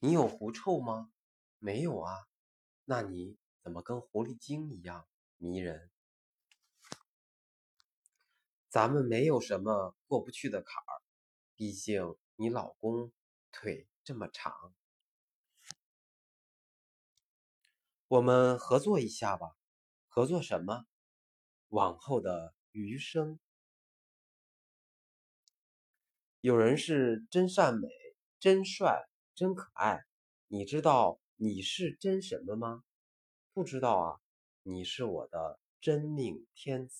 你有狐臭吗？没有啊。那你怎么跟狐狸精一样迷人？咱们没有什么过不去的坎儿，毕竟你老公腿这么长。我们合作一下吧。合作什么？往后的余生。有人是真善美、真帅、真可爱，你知道你是真什么吗？不知道啊，你是我的真命天子。